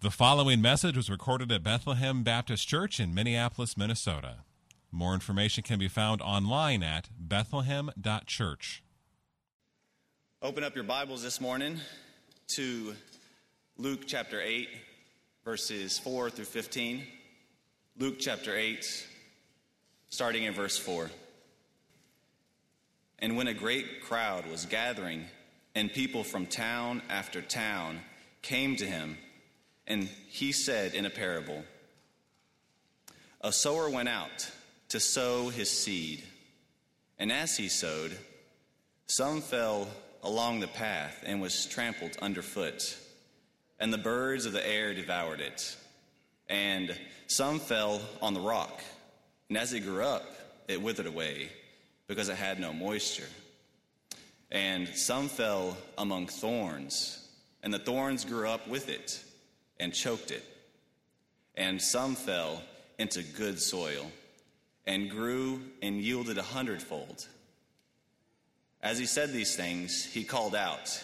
The following message was recorded at Bethlehem Baptist Church in Minneapolis, Minnesota. More information can be found online at bethlehem.church. Open up your Bibles this morning to Luke chapter 8, verses 4 through 15. Luke chapter 8, starting in verse 4. And when a great crowd was gathering, and people from town after town came to him, and he said in a parable A sower went out to sow his seed, and as he sowed, some fell along the path and was trampled underfoot, and the birds of the air devoured it. And some fell on the rock, and as it grew up, it withered away because it had no moisture. And some fell among thorns, and the thorns grew up with it and choked it. And some fell into good soil and grew and yielded a hundredfold. As he said these things, he called out,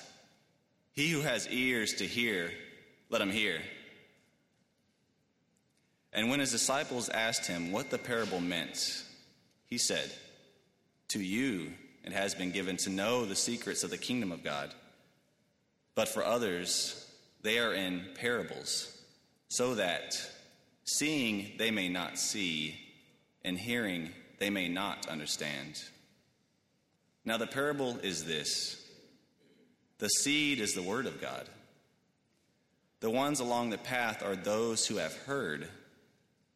He who has ears to hear, let him hear. And when his disciples asked him what the parable meant, he said, To you it has been given to know the secrets of the kingdom of God, but for others, they are in parables, so that seeing they may not see, and hearing they may not understand. Now, the parable is this the seed is the word of God. The ones along the path are those who have heard.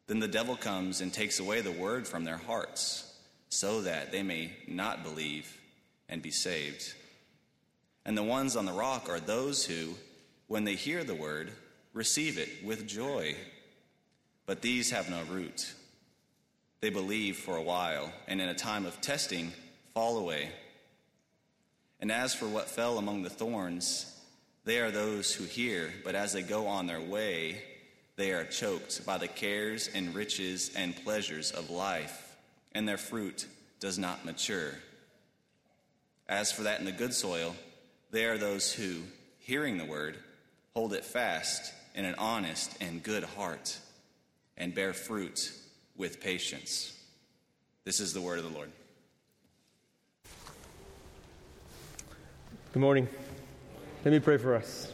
Then the devil comes and takes away the word from their hearts, so that they may not believe and be saved. And the ones on the rock are those who, when they hear the word, receive it with joy. But these have no root. They believe for a while, and in a time of testing, fall away. And as for what fell among the thorns, they are those who hear, but as they go on their way, they are choked by the cares and riches and pleasures of life, and their fruit does not mature. As for that in the good soil, they are those who, hearing the word, hold it fast in an honest and good heart, and bear fruit with patience. This is the word of the Lord. Good morning. Let me pray for us.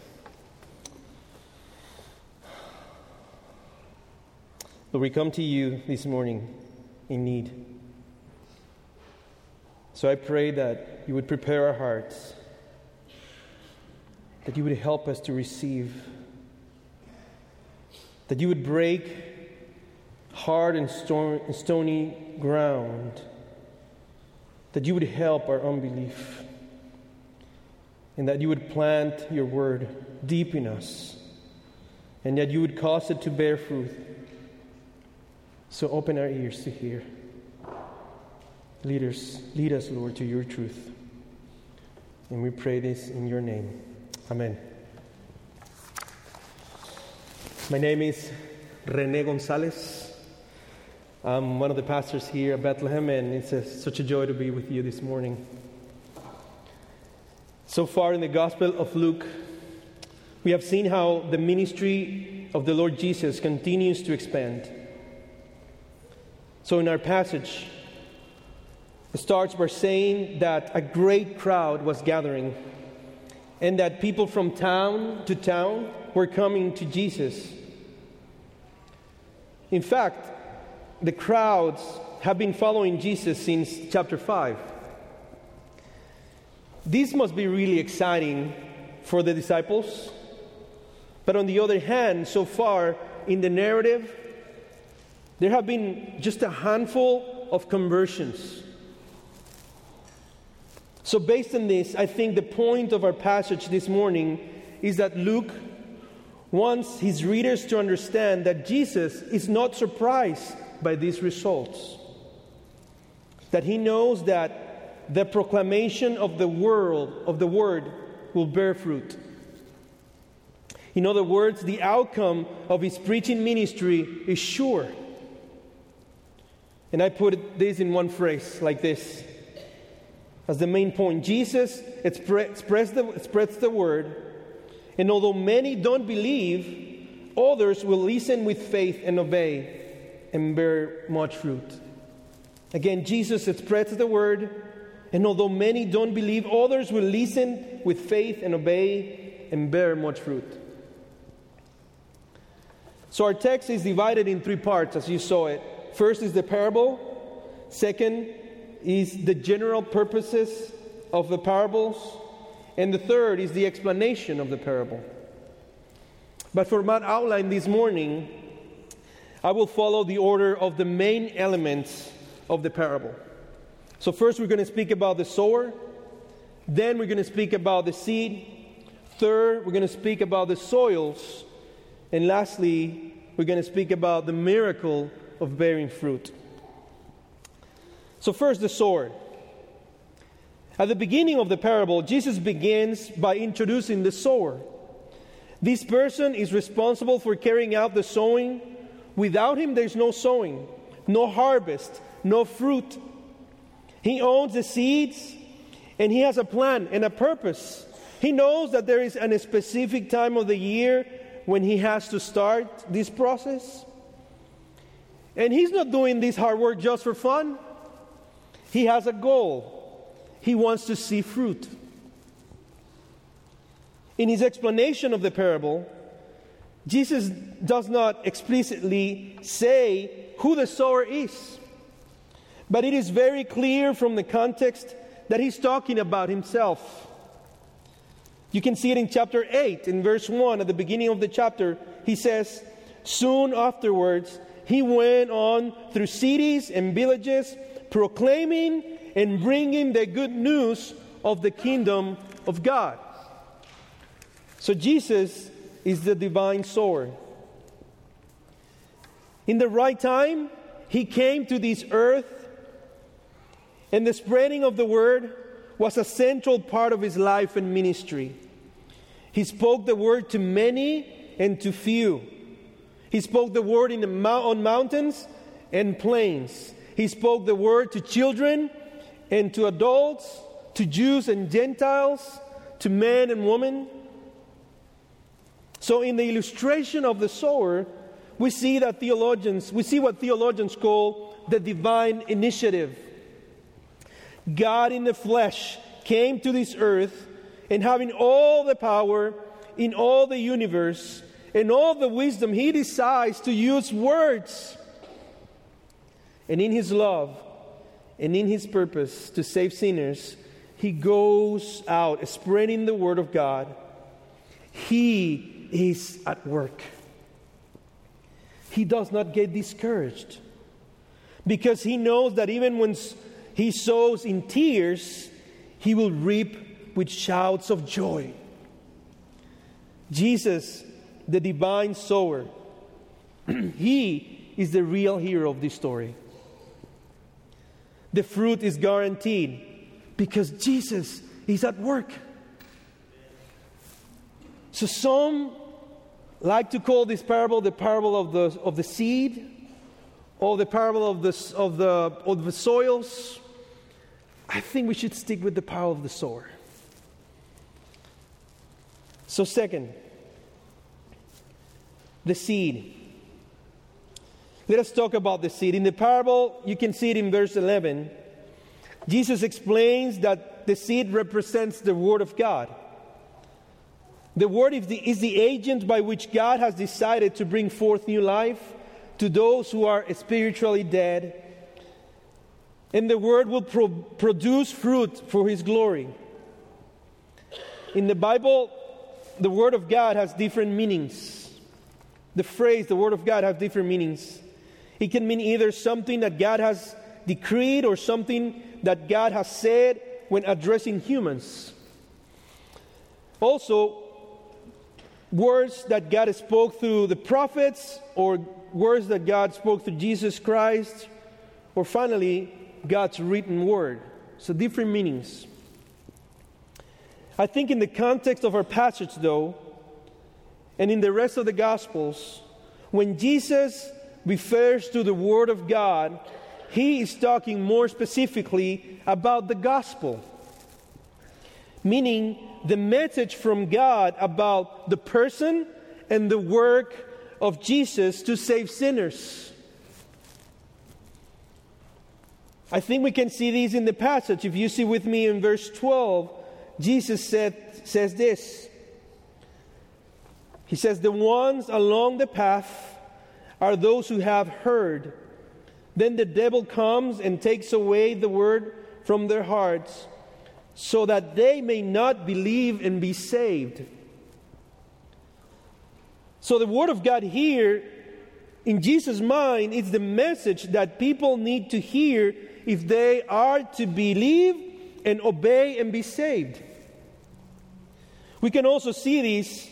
Lord, we come to you this morning in need. So I pray that you would prepare our hearts that you would help us to receive, that you would break hard and stony ground, that you would help our unbelief, and that you would plant your word deep in us, and that you would cause it to bear fruit. So open our ears to hear. Leaders, lead us, Lord, to your truth. And we pray this in your name. Amen. My name is René González. I'm one of the pastors here at Bethlehem, and it's a, such a joy to be with you this morning. So far in the Gospel of Luke, we have seen how the ministry of the Lord Jesus continues to expand. So, in our passage, it starts by saying that a great crowd was gathering and that people from town to town were coming to Jesus. In fact, the crowds have been following Jesus since chapter 5. This must be really exciting for the disciples. But on the other hand, so far in the narrative, there have been just a handful of conversions. So, based on this, I think the point of our passage this morning is that Luke wants his readers to understand that Jesus is not surprised by these results. That he knows that the proclamation of the world of the word will bear fruit. In other words, the outcome of his preaching ministry is sure. And I put this in one phrase like this as the main point. Jesus spreads the, spreads the word, and although many don't believe, others will listen with faith and obey and bear much fruit. Again, Jesus spreads the word, and although many don't believe, others will listen with faith and obey and bear much fruit. So our text is divided in three parts, as you saw it. First is the parable, second is the general purposes of the parables, and the third is the explanation of the parable. But for my outline this morning, I will follow the order of the main elements of the parable. So, first, we're going to speak about the sower, then, we're going to speak about the seed, third, we're going to speak about the soils, and lastly, we're going to speak about the miracle of bearing fruit. So, first, the sower. At the beginning of the parable, Jesus begins by introducing the sower. This person is responsible for carrying out the sowing. Without him, there's no sowing, no harvest, no fruit. He owns the seeds and he has a plan and a purpose. He knows that there is a specific time of the year when he has to start this process. And he's not doing this hard work just for fun. He has a goal. He wants to see fruit. In his explanation of the parable, Jesus does not explicitly say who the sower is, but it is very clear from the context that he's talking about himself. You can see it in chapter 8, in verse 1, at the beginning of the chapter. He says, Soon afterwards, he went on through cities and villages, proclaiming and bringing the good news of the kingdom of God. So Jesus is the divine sword. In the right time, he came to this earth, and the spreading of the word was a central part of his life and ministry. He spoke the word to many and to few. He spoke the word in the, on mountains and plains. He spoke the word to children and to adults, to Jews and Gentiles, to men and women. So, in the illustration of the sower, we see that theologians, we see what theologians call the divine initiative. God in the flesh came to this earth and having all the power in all the universe and all the wisdom, he decides to use words. And in his love, and in his purpose to save sinners, he goes out spreading the word of God. He is at work. He does not get discouraged because he knows that even when he sows in tears, he will reap with shouts of joy. Jesus, the divine sower, he is the real hero of this story the fruit is guaranteed because Jesus is at work. So some like to call this parable the parable of the, of the seed or the parable of the, of, the, of the soils. I think we should stick with the parable of the sower. So, second, the seed. Let us talk about the seed. In the parable, you can see it in verse 11. Jesus explains that the seed represents the Word of God. The Word is the, is the agent by which God has decided to bring forth new life to those who are spiritually dead. And the Word will pro- produce fruit for His glory. In the Bible, the Word of God has different meanings. The phrase, the Word of God, has different meanings. It can mean either something that God has decreed or something that God has said when addressing humans. Also, words that God spoke through the prophets or words that God spoke through Jesus Christ, or finally, God's written word. So, different meanings. I think, in the context of our passage, though, and in the rest of the Gospels, when Jesus refers to the Word of God, he is talking more specifically about the gospel, meaning the message from God about the person and the work of Jesus to save sinners. I think we can see these in the passage. If you see with me in verse 12, Jesus said, says this. He says, The ones along the path are those who have heard. Then the devil comes and takes away the word from their hearts so that they may not believe and be saved. So, the Word of God here, in Jesus' mind, is the message that people need to hear if they are to believe and obey and be saved. We can also see this,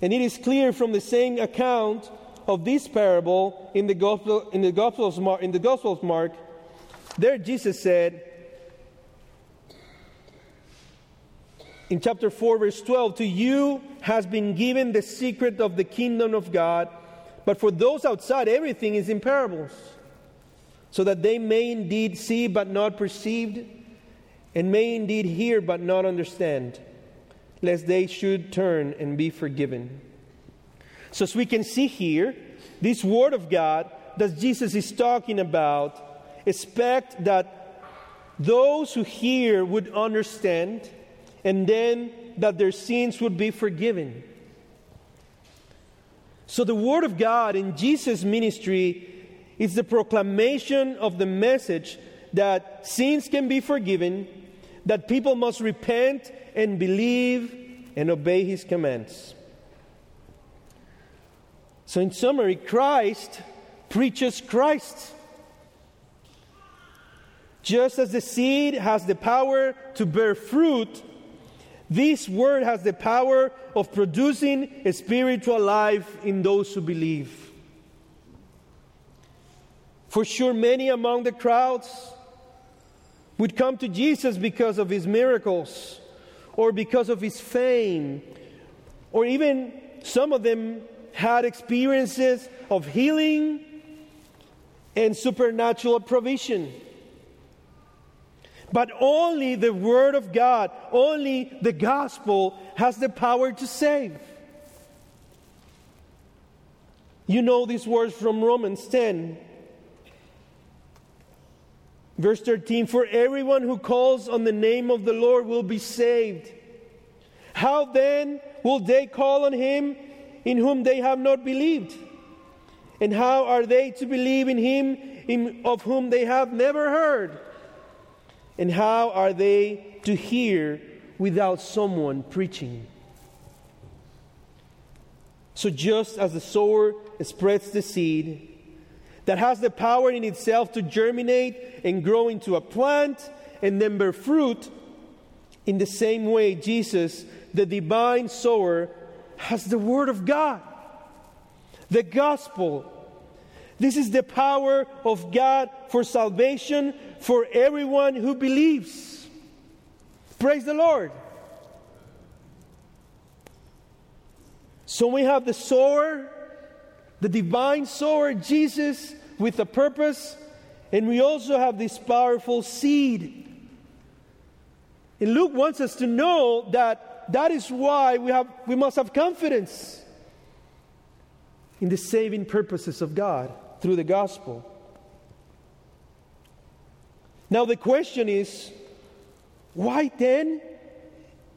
and it is clear from the same account of this parable in the Gospel, in the Gospel of Mark, in the Gospel of Mark. There, Jesus said, in chapter 4, verse 12, To you has been given the secret of the kingdom of God, but for those outside, everything is in parables, so that they may indeed see but not perceive, and may indeed hear but not understand, lest they should turn and be forgiven. So, as we can see here, this word of God that Jesus is talking about expect that those who hear would understand and then that their sins would be forgiven. So, the Word of God in Jesus' ministry is the proclamation of the message that sins can be forgiven, that people must repent and believe and obey His commands. So, in summary, Christ preaches Christ. Just as the seed has the power to bear fruit, this word has the power of producing a spiritual life in those who believe. For sure, many among the crowds would come to Jesus because of his miracles, or because of his fame, or even some of them had experiences of healing and supernatural provision. But only the Word of God, only the gospel has the power to save. You know these words from Romans 10. Verse 13 For everyone who calls on the name of the Lord will be saved. How then will they call on him in whom they have not believed? And how are they to believe in him in, of whom they have never heard? And how are they to hear without someone preaching? So, just as the sower spreads the seed that has the power in itself to germinate and grow into a plant and then bear fruit, in the same way, Jesus, the divine sower, has the Word of God, the gospel. This is the power of God for salvation for everyone who believes. Praise the Lord. So we have the sower, the divine sower, Jesus, with a purpose, and we also have this powerful seed. And Luke wants us to know that that is why we, have, we must have confidence in the saving purposes of God through the gospel. Now, the question is why then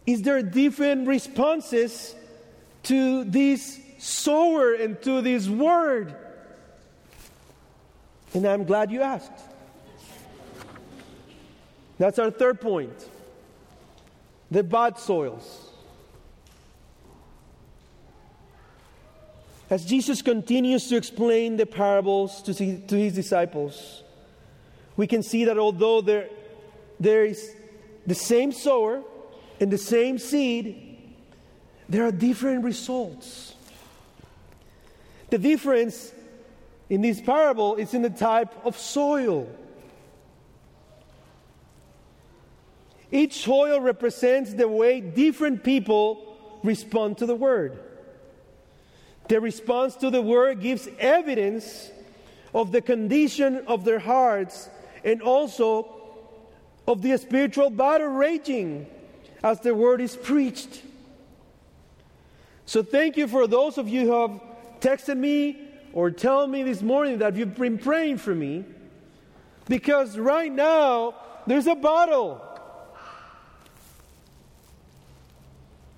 is there different responses to this sower and to this word? And I'm glad you asked. That's our third point the bad soils. As Jesus continues to explain the parables to, to his disciples, we can see that although there, there is the same sower and the same seed, there are different results. The difference in this parable is in the type of soil. Each soil represents the way different people respond to the word. The response to the word gives evidence of the condition of their hearts and also of the spiritual battle raging as the word is preached. So, thank you for those of you who have texted me or tell me this morning that you've been praying for me because right now there's a battle.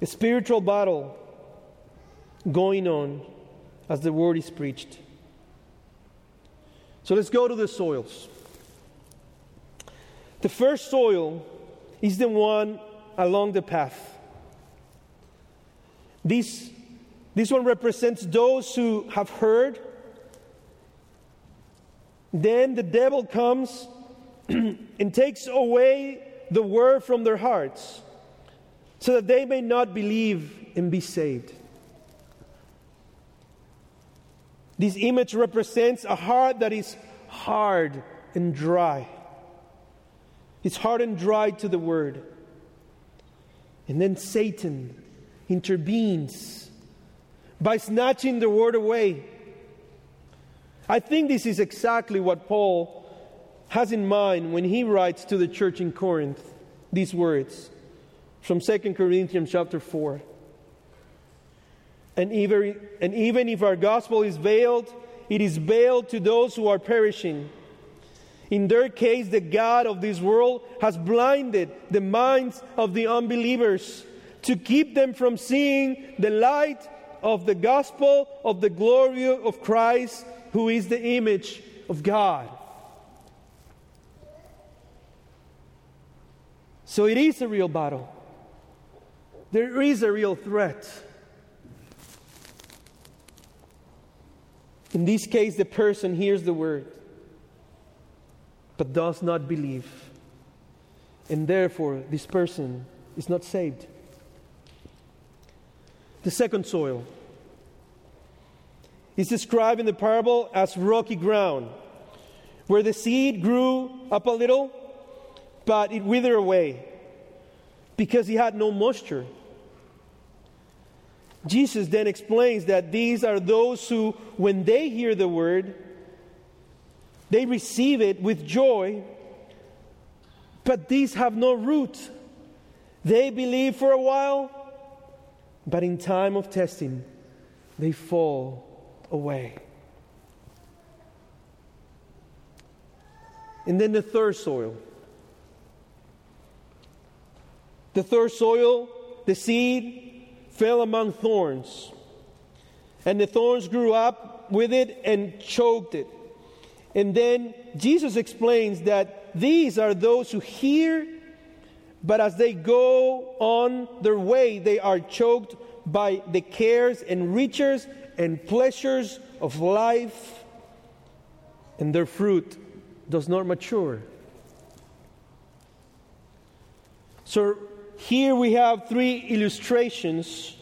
A spiritual battle going on as the word is preached. So let's go to the soils. The first soil is the one along the path. This, this one represents those who have heard. Then the devil comes and takes away the word from their hearts so that they may not believe and be saved. This image represents a heart that is hard and dry. It's hard and dry to the word. And then Satan intervenes by snatching the word away. I think this is exactly what Paul has in mind when he writes to the church in Corinth these words from 2 Corinthians chapter 4. And even, and even if our gospel is veiled, it is veiled to those who are perishing. In their case, the God of this world has blinded the minds of the unbelievers to keep them from seeing the light of the gospel of the glory of Christ, who is the image of God. So it is a real battle. There is a real threat. In this case, the person hears the word but does not believe. And therefore, this person is not saved. The second soil is described in the parable as rocky ground, where the seed grew up a little, but it withered away because he had no moisture. Jesus then explains that these are those who, when they hear the word, they receive it with joy, but these have no root. They believe for a while, but in time of testing, they fall away. And then the third soil. The third soil, the seed fell among thorns. And the thorns grew up with it and choked it. And then Jesus explains that these are those who hear but as they go on their way, they are choked by the cares and riches and pleasures of life, and their fruit does not mature. So here we have three illustrations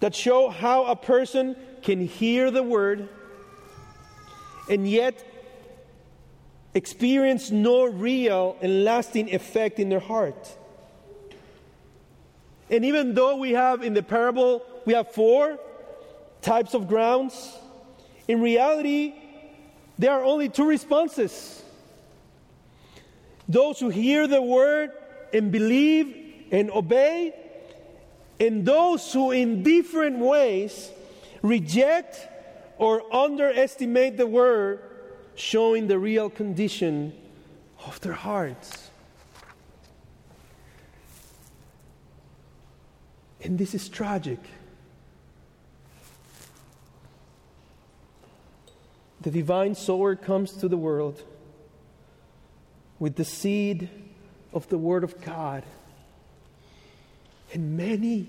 that show how a person can hear the word and yet experience no real and lasting effect in their heart. And even though we have in the parable, we have four types of grounds, in reality, there are only two responses those who hear the word and believe and obey, and those who, in different ways, reject or underestimate the word showing the real condition of their hearts. And this is tragic. The divine sower comes to the world with the seed of the Word of God. And many,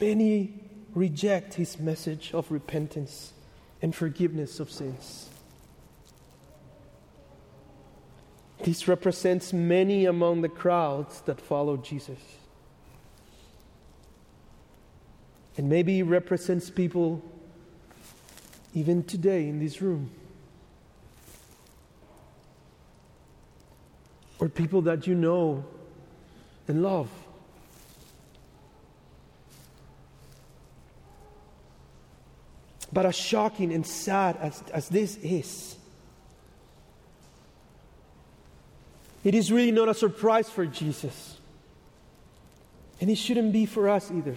many reject his message of repentance and forgiveness of sins. This represents many among the crowds that follow Jesus. And maybe represents people even today in this room. Or people that you know and love. But as shocking and sad as, as this is, it is really not a surprise for Jesus. And it shouldn't be for us either.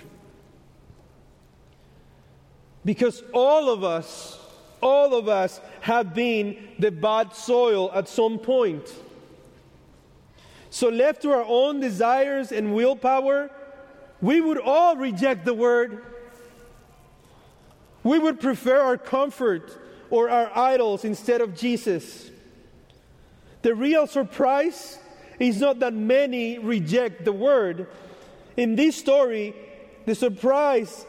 Because all of us, all of us have been the bad soil at some point. So, left to our own desires and willpower, we would all reject the word. We would prefer our comfort or our idols instead of Jesus. The real surprise is not that many reject the word. In this story, the surprise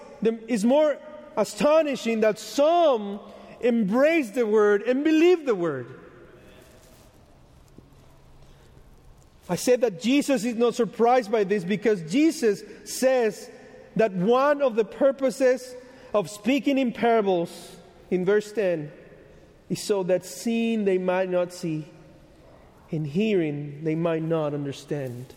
is more astonishing that some embrace the word and believe the word. I said that Jesus is not surprised by this because Jesus says that one of the purposes of speaking in parables in verse 10 is so that seeing they might not see and hearing they might not understand.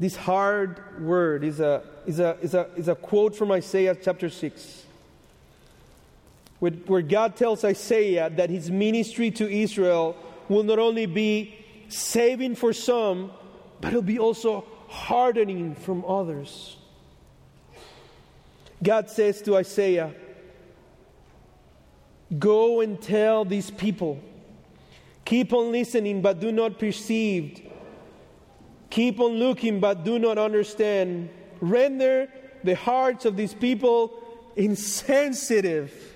This hard word is a, is a, is a, is a quote from Isaiah chapter 6, where, God tells Isaiah that his ministry to Israel will not only be saving for some, but it'll be also hardening from others. God says to Isaiah, Go and tell these people. Keep on listening, but do not perceive. Keep on looking, but do not understand. Render the hearts of these people insensitive,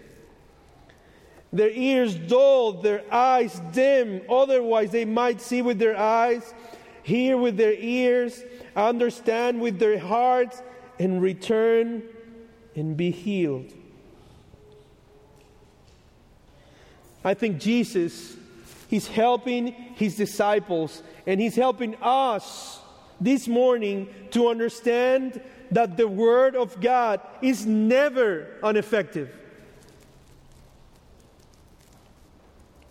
their ears dull, their eyes dim. Otherwise, they might see with their eyes, hear with their ears, understand with their hearts, and return and be healed. I think Jesus, He's helping His disciples and He's helping us this morning to understand that the Word of God is never ineffective.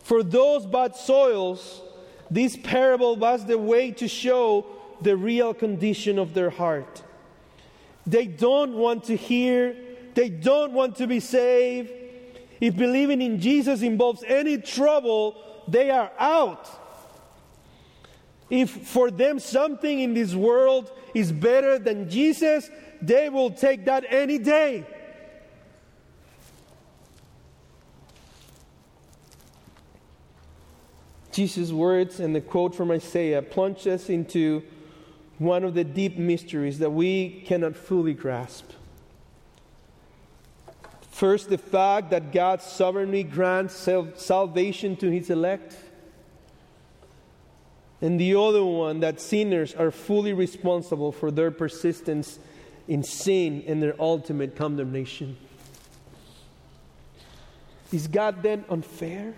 For those bad soils, this parable was the way to show the real condition of their heart. They don't want to hear, they don't want to be saved, if believing in Jesus involves any trouble, they are out. If for them something in this world is better than Jesus, they will take that any day. Jesus' words and the quote from Isaiah plunge us into one of the deep mysteries that we cannot fully grasp. First, the fact that God sovereignly grants salvation to his elect. And the other one, that sinners are fully responsible for their persistence in sin and their ultimate condemnation. Is God then unfair?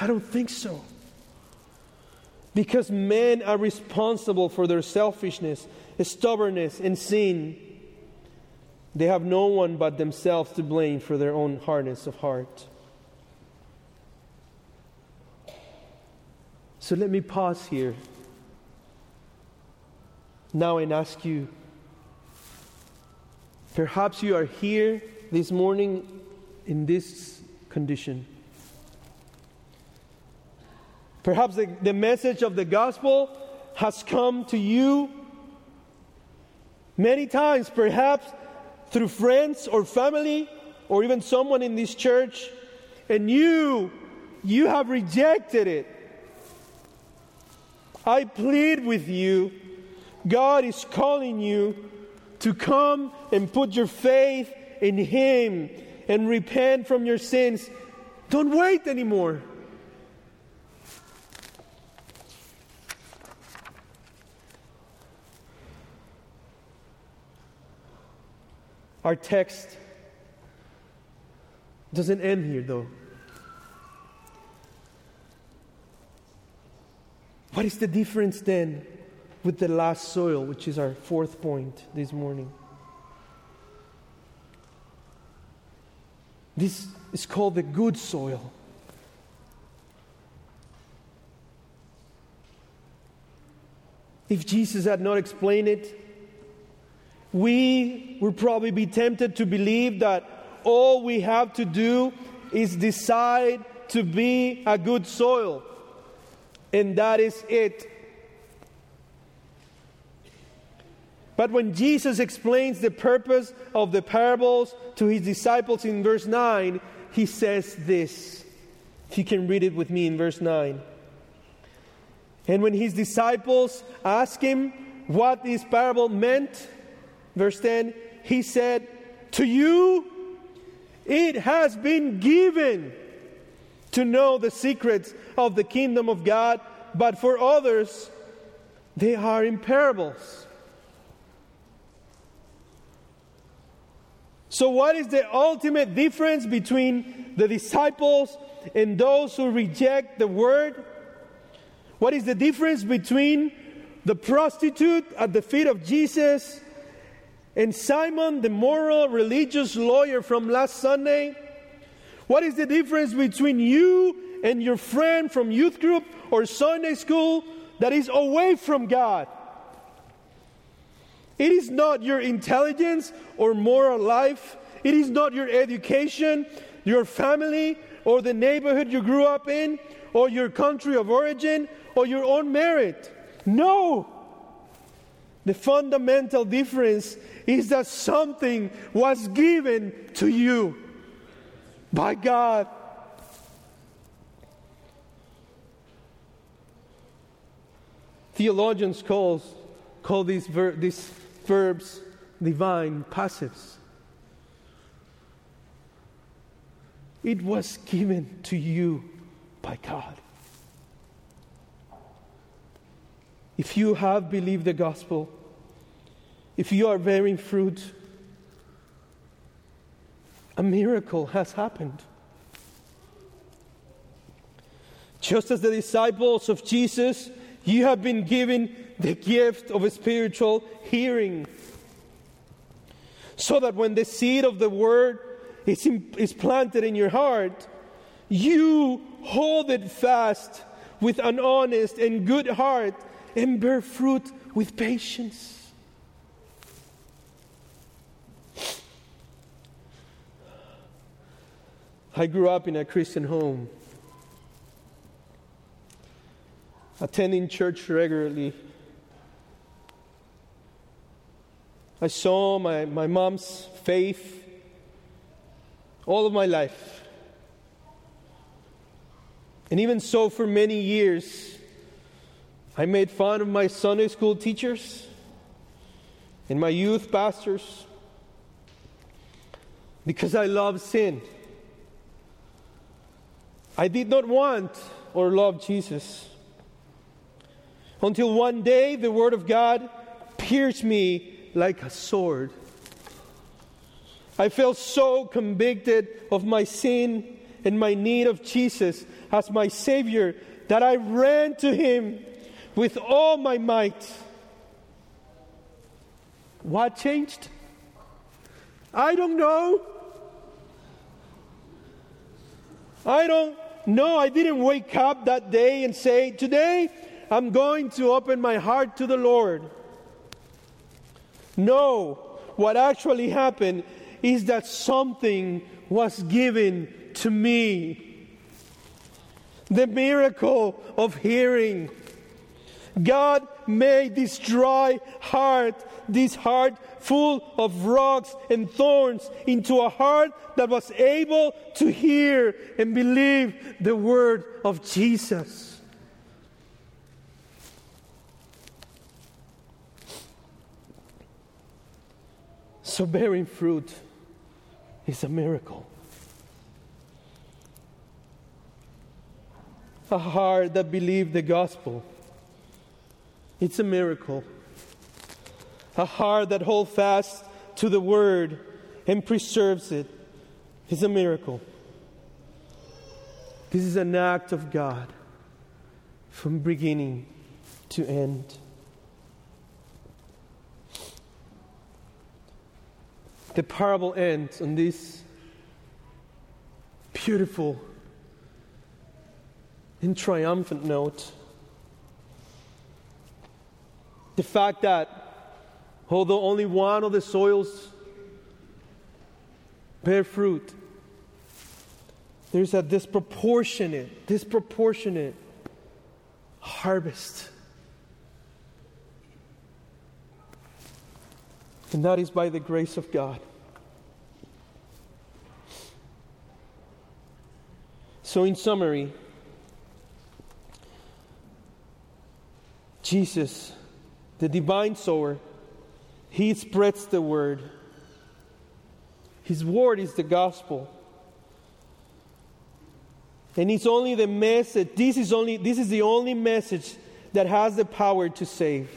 I don't think so. Because men are responsible for their selfishness, stubbornness, and sin. They have no one but themselves to blame for their own hardness of heart. So let me pause here now and ask you perhaps you are here this morning in this condition. Perhaps the, the message of the gospel has come to you many times, perhaps through friends or family or even someone in this church, and you, you have rejected it. I plead with you, God is calling you to come and put your faith in Him and repent from your sins. Don't wait anymore. Our text doesn't end here, though. What is the difference then with the last soil, which is our fourth point this morning? This is called the good soil. If Jesus had not explained it, we would probably be tempted to believe that all we have to do is decide to be a good soil. And that is it. But when Jesus explains the purpose of the parables to his disciples in verse 9, he says this. If you can read it with me in verse 9. And when his disciples asked him what this parable meant, verse 10, he said, To you it has been given to know the secrets of the kingdom of God, but for others, they are in parables. So, what is the ultimate difference between the disciples and those who reject the word? What is the difference between the prostitute at the feet of Jesus and Simon, the moral religious lawyer from last Sunday? What is the difference between you and your friend from youth group or Sunday school that is away from God? It is not your intelligence or moral life. It is not your education, your family, or the neighborhood you grew up in, or your country of origin, or your own merit. No! The fundamental difference is that something was given to you by God. Theologians calls, call these, ver- these verbs divine passives. It was given to you by God. If you have believed the gospel, if you are bearing fruit, a miracle has happened. Just as the disciples of Jesus, you have been given the gift of a spiritual hearing. So that when the seed of the word is, in, is planted in your heart, you hold it fast with an honest and good heart and bear fruit with patience. I grew up in a Christian home, attending church regularly. I saw my, my mom's faith all of my life. And even so, for many years, I made fun of my Sunday school teachers and my youth pastors because I love sin. I did not want or love Jesus. Until one day the Word of God pierced me like a sword. I felt so convicted of my sin and my need of Jesus as my Savior that I ran to Him with all my might. What changed? I don't know. I don't know. I didn't wake up that day and say, Today I'm going to open my heart to the Lord. No, what actually happened is that something was given to me. The miracle of hearing. God made this dry heart, this heart full of rocks and thorns, into a heart that was able to hear and believe the word of Jesus. So, bearing fruit is a miracle. A heart that believed the gospel it's a miracle. A heart that holds fast to the word and preserves it is a miracle. This is an act of God from beginning to end. The parable ends on this beautiful and triumphant note. The fact that although only one of the soils bear fruit, there's a disproportionate, disproportionate harvest. And that is by the grace of God. So, in summary, Jesus, the divine sower, he spreads the word. His word is the gospel. And it's only the message, this is only this is the only message that has the power to save.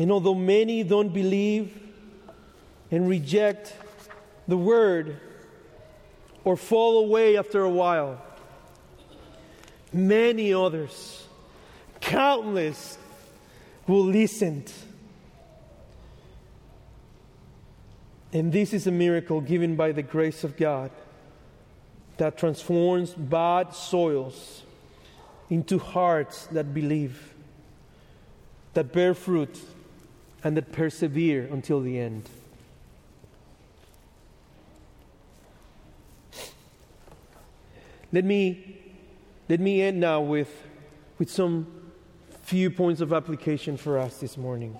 And although many don't believe and reject the word or fall away after a while, many others, countless, will listen. And this is a miracle given by the grace of God that transforms bad soils into hearts that believe, that bear fruit, and that persevere until the end. Let me, let me end now with, with some few points of application for us this morning.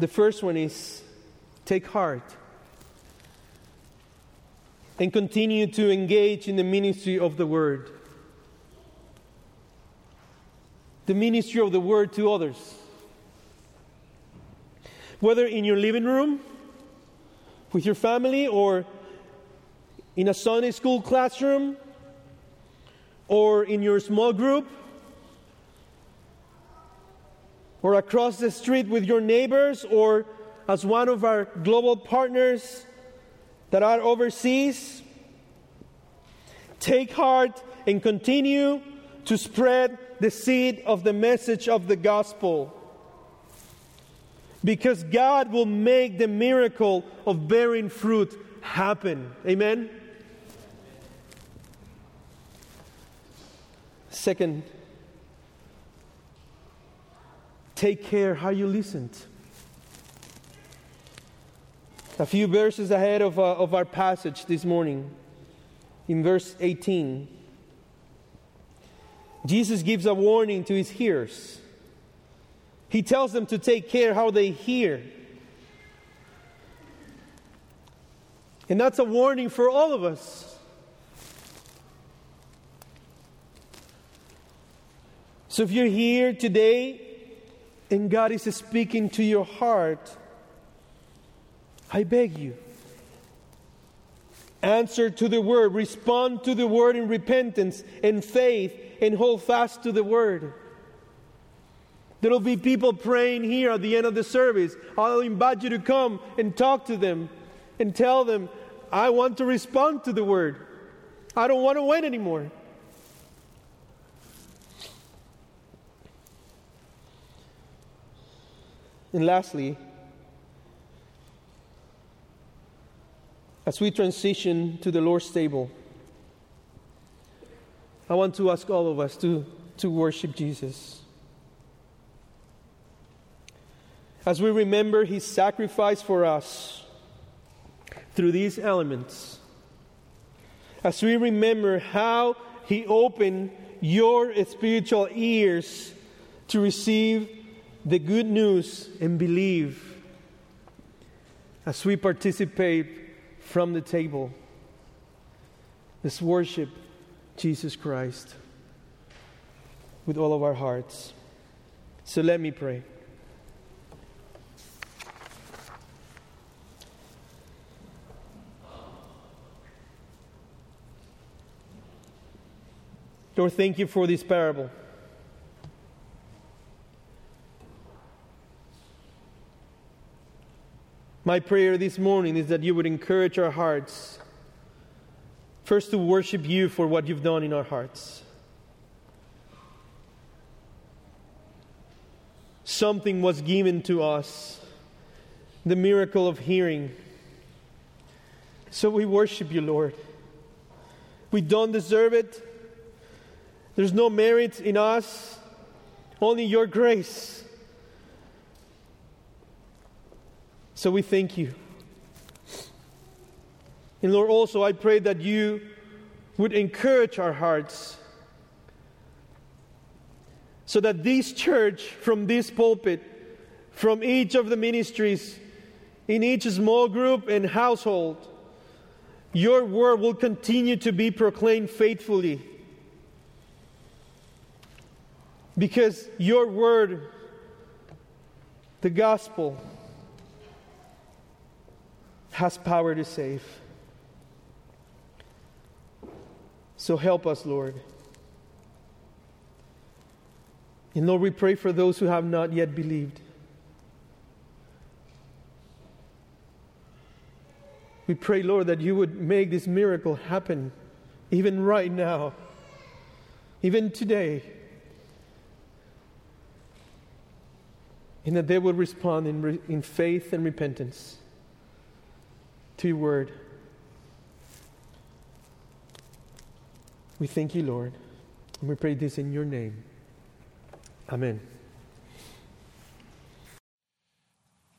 The first one is take heart and continue to engage in the ministry of the Word. The ministry of the Word to others. Whether in your living room, with your family, or in a Sunday school classroom, or in your small group, or across the street with your neighbors, or as one of our global partners that are overseas. Take heart and continue to spread the seed of the message of the gospel. Because God will make the miracle of bearing fruit happen. Amen? Second, take care how you listened. A few verses ahead of, uh, of our passage this morning, in verse 18, Jesus gives a warning to his hearers. He tells them to take care how they hear. And that's a warning for all of us. So if you're here today and God is speaking to your heart, I beg you. Answer to the word, respond to the word in repentance and faith, and hold fast to the word. There'll be people praying here at the end of the service. I'll invite you to come and talk to them and tell them, I want to respond to the word. I don't want to wait anymore. And lastly, As we transition to the Lord's table, I want to ask all of us to, to worship Jesus. As we remember his sacrifice for us through these elements, as we remember how he opened your spiritual ears to receive the good news and believe, as we participate from the table. Let's worship Jesus Christ with all of our hearts. So let me pray. Lord, thank you for this parable. My prayer this morning is that you would encourage our hearts, first to worship you for what you've done in our hearts. Something was given to us, the miracle of hearing. So we worship you, Lord. We don't deserve it. There's no merit in us, only your grace. So we thank you. And Lord, also I pray that you would encourage our hearts so that this church, from this pulpit, from each of the ministries, in each small group and household, your word will continue to be proclaimed faithfully. Because your word, the gospel, has power to save. So help us, Lord. And Lord, we pray for those who have not yet believed. We pray, Lord, that you would make this miracle happen even right now, even today. And that they would respond in, re- in faith and repentance to your word. We thank you, Lord. And we pray this in your name. Amen.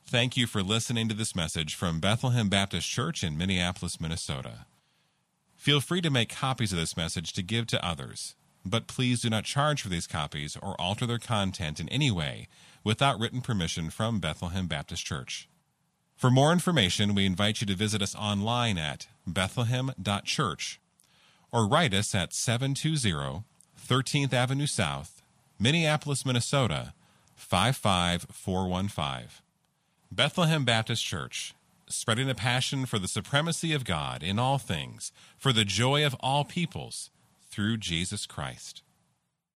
Thank you for listening to this message from Bethlehem Baptist Church in Minneapolis, Minnesota. Feel free to make copies of this message to give to others, but please do not charge for these copies or alter their content in any way without written permission from Bethlehem Baptist Church. For more information, we invite you to visit us online at bethlehem.church or write us at 720 13th Avenue South, Minneapolis, Minnesota 55415. Bethlehem Baptist Church, spreading a passion for the supremacy of God in all things, for the joy of all peoples, through Jesus Christ.